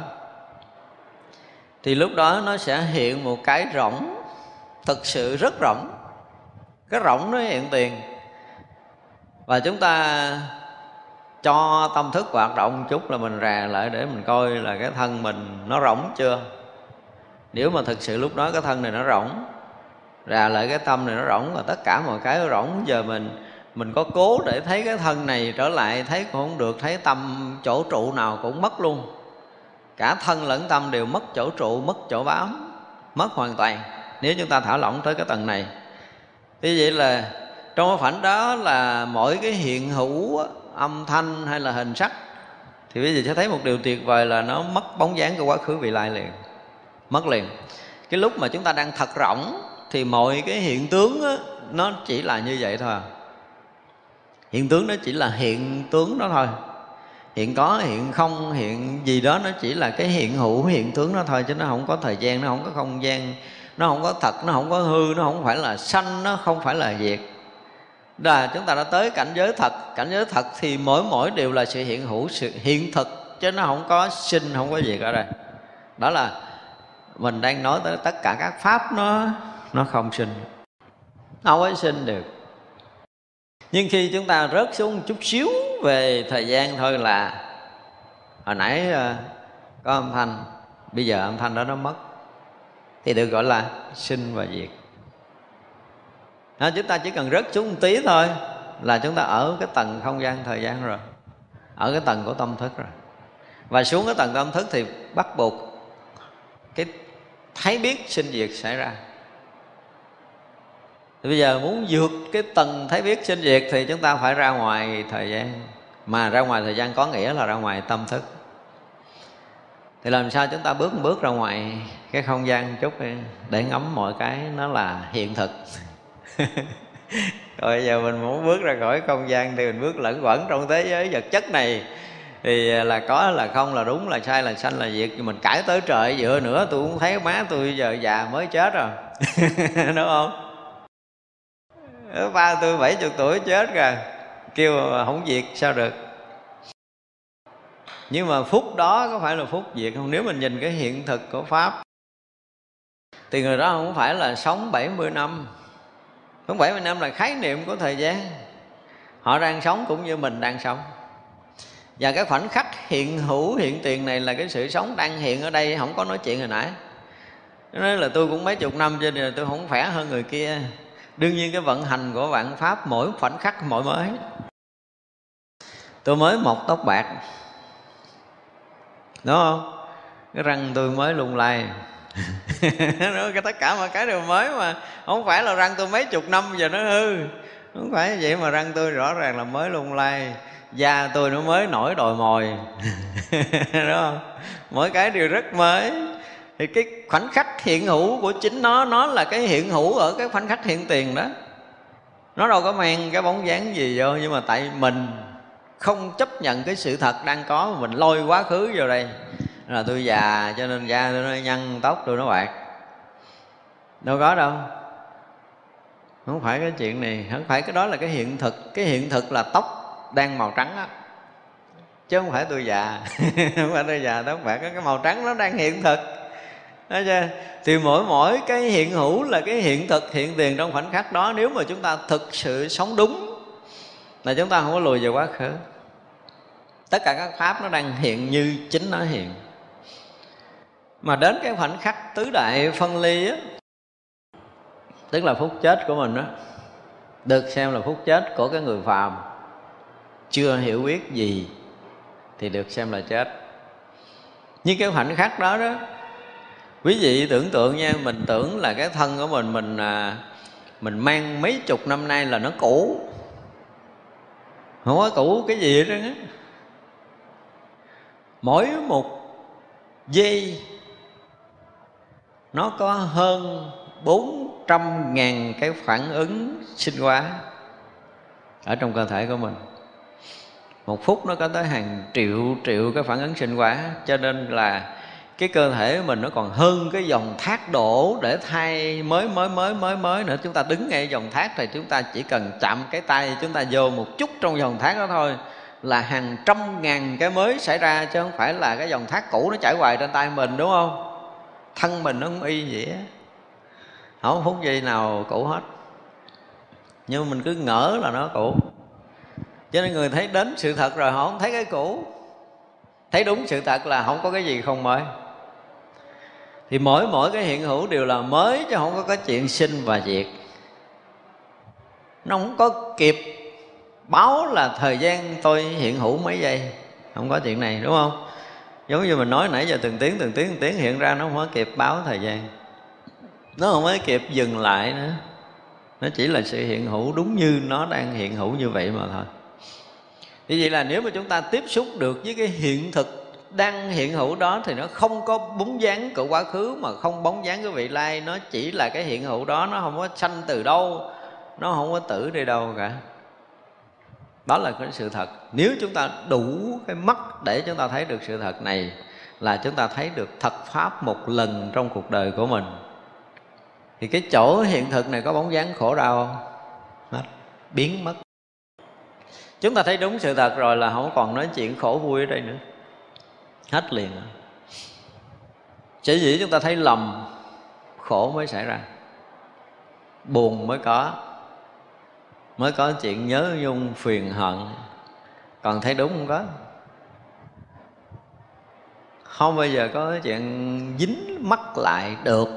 Thì lúc đó nó sẽ hiện một cái rỗng, thực sự rất rộng cái rộng nó hiện tiền. Và chúng ta cho tâm thức hoạt động chút là mình rà lại để mình coi là cái thân mình nó rỗng chưa nếu mà thực sự lúc đó cái thân này nó rỗng ra lại cái tâm này nó rỗng và tất cả mọi cái nó rỗng. Giờ mình mình có cố để thấy cái thân này trở lại, thấy cũng không được, thấy tâm chỗ trụ nào cũng mất luôn. Cả thân lẫn tâm đều mất chỗ trụ, mất chỗ bám, mất hoàn toàn. Nếu chúng ta thả lỏng tới cái tầng này. Như vậy là trong cái khoảnh đó là mỗi cái hiện hữu âm thanh hay là hình sắc, thì bây giờ sẽ thấy một điều tuyệt vời là nó mất bóng dáng của quá khứ vị lai liền mất liền. Cái lúc mà chúng ta đang thật rỗng thì mọi cái hiện tướng đó, nó chỉ là như vậy thôi. Hiện tướng nó chỉ là hiện tướng đó thôi. Hiện có hiện không hiện gì đó nó chỉ là cái hiện hữu hiện tướng đó thôi chứ nó không có thời gian nó không có không gian nó không có thật nó không có hư nó không phải là sanh nó không phải là diệt. Là chúng ta đã tới cảnh giới thật. Cảnh giới thật thì mỗi mỗi đều là sự hiện hữu sự hiện thực chứ nó không có sinh không có diệt ở đây. Đó là mình đang nói tới tất cả các pháp nó nó không sinh. Không có sinh được. Nhưng khi chúng ta rớt xuống chút xíu về thời gian thôi là hồi nãy ờ, có âm thanh. Bây giờ âm thanh đó nó mất. Thì được gọi là sinh và diệt. À, chúng ta chỉ cần rớt xuống một tí thôi là chúng ta ở cái tầng không gian thời gian rồi. Ở cái tầng của tâm thức rồi. Và xuống cái tầng tâm thức thì bắt buộc cái thấy biết sinh diệt xảy ra. Thì bây giờ muốn vượt cái tầng thấy biết sinh diệt thì chúng ta phải ra ngoài thời gian. Mà ra ngoài thời gian có nghĩa là ra ngoài tâm thức. Thì làm sao chúng ta bước một bước ra ngoài cái không gian chút để ngắm mọi cái nó là hiện thực. Rồi bây giờ mình muốn bước ra khỏi không gian thì mình bước lẫn quẩn trong thế giới vật chất này thì à, là có, là không, là đúng, là sai, là sanh, là diệt. Mình cãi tới trời dựa nữa tôi cũng thấy má tôi giờ già mới chết rồi. Đúng không? Ba tôi bảy chục tuổi chết rồi. Kêu không diệt, sao được? Nhưng mà phút đó có phải là phút diệt không? Nếu mình nhìn cái hiện thực của pháp, thì người đó không phải là sống 70 năm. Sống 70 năm là khái niệm của thời gian. Họ đang sống cũng như mình đang sống. Và cái khoảnh khắc hiện hữu, hiện tiền này là cái sự sống đang hiện ở đây, Không có nói chuyện hồi nãy. Nói là tôi cũng mấy chục năm cho nên là tôi không khỏe hơn người kia. Đương nhiên cái vận hành của vạn pháp mỗi khoảnh khắc mỗi mới. Tôi mới một tóc bạc. Đúng không? Cái răng tôi mới lung lay. Cái tất cả mọi cái đều mới mà. Không phải là răng tôi mấy chục năm giờ nó hư. Không phải vậy mà răng tôi rõ ràng là mới lung lay da tôi nó mới nổi đồi mồi. Đúng không? Mỗi cái đều rất mới. Thì cái khoảnh khắc hiện hữu của chính nó nó là cái hiện hữu ở cái khoảnh khắc hiện tiền đó. Nó đâu có mang cái bóng dáng gì vô, nhưng mà tại mình không chấp nhận cái sự thật đang có mình lôi quá khứ vào đây. Là tôi già, cho nên da tôi nó nhăn, tóc tôi nó bạc. Đâu có đâu. Không phải cái chuyện này, không phải cái đó là cái hiện thực. Cái hiện thực là tóc đang màu trắng á. Chứ không phải tôi già. Không phải tôi già tóc bạc cái màu trắng nó đang hiện thực. Đấy chưa? Thì mỗi mỗi cái hiện hữu là cái hiện thực, hiện tiền trong khoảnh khắc đó. Nếu mà chúng ta thực sự sống đúng, Là chúng ta không có lùi về quá khứ. Tất cả các pháp nó đang hiện như chính nó hiện. Mà đến cái khoảnh khắc tứ đại phân ly á, tức là phút chết của mình đó được xem là phút chết của cái người phàm chưa hiểu biết gì thì được xem là chết. Nhưng cái khoảnh khắc đó đó quý vị tưởng tượng nha mình tưởng là cái thân của mình mình à, mình mang mấy chục năm nay là nó cũ. Không có cũ cái gì hết á. Mỗi một giây nó có hơn 400 ngàn cái phản ứng sinh hóa ở trong cơ thể của mình một phút nó có tới hàng triệu triệu cái phản ứng sinh hóa. Cho nên là cái cơ thể mình nó còn hơn cái dòng thác đổ để thay mới mới mới mới mới nữa. Chúng ta đứng ngay dòng thác thì chúng ta chỉ cần chạm cái tay, chúng ta vô một chút trong dòng thác đó thôi là hàng trăm ngàn cái mới xảy ra, chứ không phải là cái dòng thác cũ nó chảy hoài trên tay mình, đúng không? Thân mình nó không y vậy á không phút giây nào cũ hết. Nhưng mà mình cứ ngỡ là nó cũ cho nên người thấy đến sự thật rồi họ không thấy cái cũ. Thấy đúng sự thật là không có cái gì không mới. Thì mỗi mỗi cái hiện hữu đều là mới chứ không có cái chuyện sinh và diệt. Nó không có kịp báo là thời gian tôi hiện hữu mấy giây. Không có chuyện này, đúng không? Giống như mình nói nãy giờ, từng tiếng từng tiếng từng tiếng hiện ra nó không có kịp báo thời gian. Nó không có kịp dừng lại nữa. Nó chỉ là sự hiện hữu đúng như nó đang hiện hữu như vậy mà thôi như vậy là nếu mà chúng ta tiếp xúc được với cái hiện thực đang hiện hữu đó thì nó không có bóng dáng của quá khứ, mà không bóng dáng của vị lai. Nó chỉ là cái hiện hữu đó, nó không có sanh từ đâu, nó không có tử đi đâu cả. Đó là cái sự thật. Nếu chúng ta đủ cái mắt để chúng ta thấy được sự thật này, là chúng ta thấy được thật pháp một lần trong cuộc đời của mình. Thì cái chỗ hiện thực này có bóng dáng khổ đau không? Biến mất chúng ta thấy đúng sự thật rồi là không còn nói chuyện khổ vui ở đây nữa. Hết liền. Rồi chỉ dĩ chúng ta thấy lầm khổ mới xảy ra. Buồn mới có. Mới có chuyện nhớ nhung, phiền hận. Còn thấy đúng không có? Không bao giờ có chuyện dính mắc lại được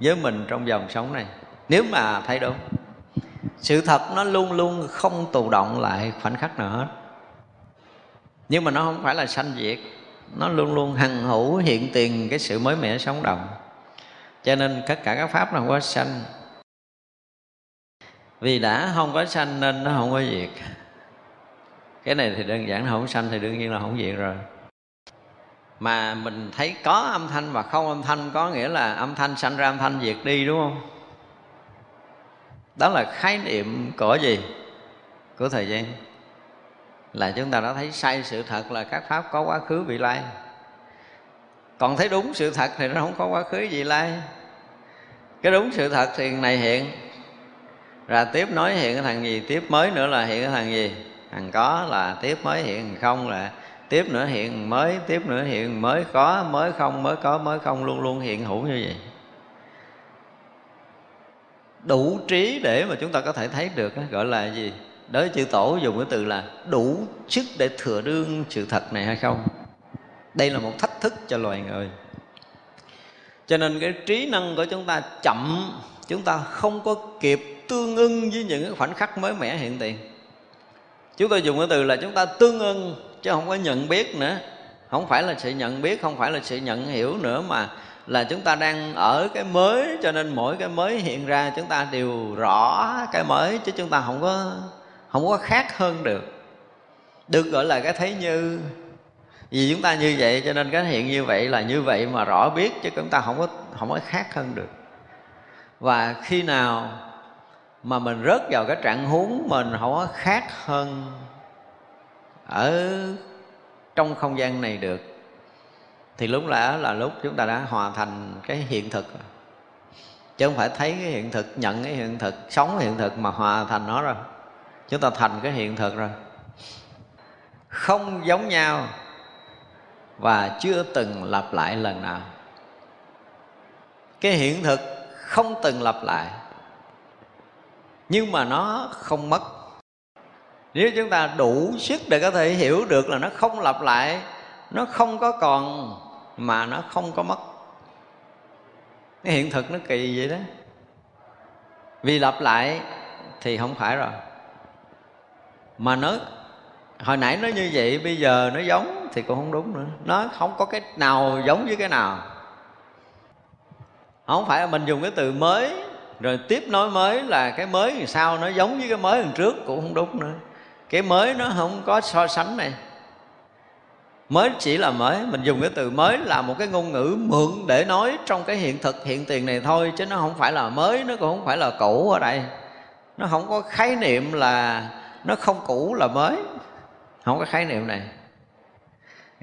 với mình trong dòng sống này. Nếu mà thấy đúng sự thật nó luôn luôn không tù động lại khoảnh khắc nào hết. Nhưng mà nó không phải là sanh diệt. Nó luôn luôn hằng hữu hiện tiền cái sự mới mẻ sống động. Cho nên tất cả các pháp nó không có sanh. Vì đã không có sanh nên nó không có diệt. Cái này thì đơn giản nó không sanh thì đương nhiên là không diệt rồi. Mà mình thấy có âm thanh và không âm thanh có nghĩa là âm thanh sanh ra âm thanh diệt đi, đúng không? Đó là khái niệm của gì? Của thời gian. Là chúng ta đã thấy sai sự thật là các pháp có quá khứ vị lai. Còn thấy đúng sự thật thì nó không có quá khứ vị lai. Cái đúng sự thật thì này hiện. Rồi tiếp nói hiện cái thằng gì, tiếp mới nữa là hiện cái thằng gì? Thằng có là tiếp mới hiện, không là tiếp nữa hiện, mới, tiếp nữa hiện, mới có, mới không, mới có, mới không, luôn luôn hiện hữu như vậy đủ trí để mà chúng ta có thể thấy được gọi là gì? Đối chữ tổ dùng cái từ là đủ sức để thừa đương sự thật này hay không? Đây là một thách thức cho loài người. Cho nên cái trí năng của chúng ta chậm, chúng ta không có kịp tương ưng với những cái khoảnh khắc mới mẻ hiện tiền. Chúng tôi dùng cái từ là chúng ta tương ưng, chứ không có nhận biết nữa. Không phải là sự nhận biết, không phải là sự nhận hiểu nữa mà là chúng ta đang ở cái mới, cho nên mỗi cái mới hiện ra chúng ta đều rõ cái mới, chứ chúng ta không có không có khác hơn được. Được gọi là cái thấy như. Vì chúng ta như vậy, cho nên cái hiện như vậy là như vậy mà rõ biết, chứ chúng ta không có không có khác hơn được. Và khi nào mà mình rớt vào cái trạng huống mình không có khác hơn ở trong không gian này được thì lúc lẽ là lúc chúng ta đã hòa thành cái hiện thực chứ không phải thấy cái hiện thực, nhận cái hiện thực, sống cái hiện thực mà hòa thành nó rồi. Chúng ta thành cái hiện thực rồi. Không giống nhau và chưa từng lặp lại lần nào. Cái hiện thực không từng lặp lại, nhưng mà nó không mất. Nếu chúng ta đủ sức để có thể hiểu được là nó không lặp lại, nó không có còn mà nó không có mất. Cái hiện thực nó kỳ vậy đó. Vì lặp lại thì không phải rồi. Mà nó, hồi nãy nó như vậy, bây giờ nó giống thì cũng không đúng nữa. Nó không có cái nào giống với cái nào. Không phải là mình dùng cái từ mới, rồi tiếp nối mới là cái mới thì sao nó giống với cái mới lần trước cũng không đúng nữa. Cái mới nó không có so sánh này mới chỉ là mới, mình dùng cái từ mới là một cái ngôn ngữ mượn để nói trong cái hiện thực, hiện tiền này thôi, chứ nó không phải là mới, nó cũng không phải là cũ ở đây. Nó không có khái niệm là, nó không cũ là mới. Không có khái niệm này.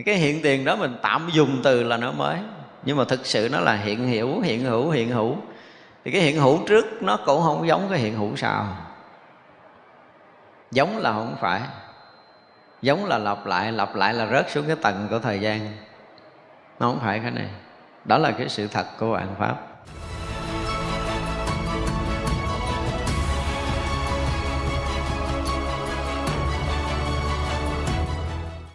Cái hiện tiền đó mình tạm dùng từ là nó mới, nhưng mà thực sự nó là hiện hữu hiện hữu hiện hữu. Thì cái hiện hữu trước nó cũng không giống cái hiện hữu sau. Giống là không phải giống là lặp lại lặp lại là rớt xuống cái tầng của thời gian. Nó không phải cái này. Đó là cái sự thật của vạn pháp.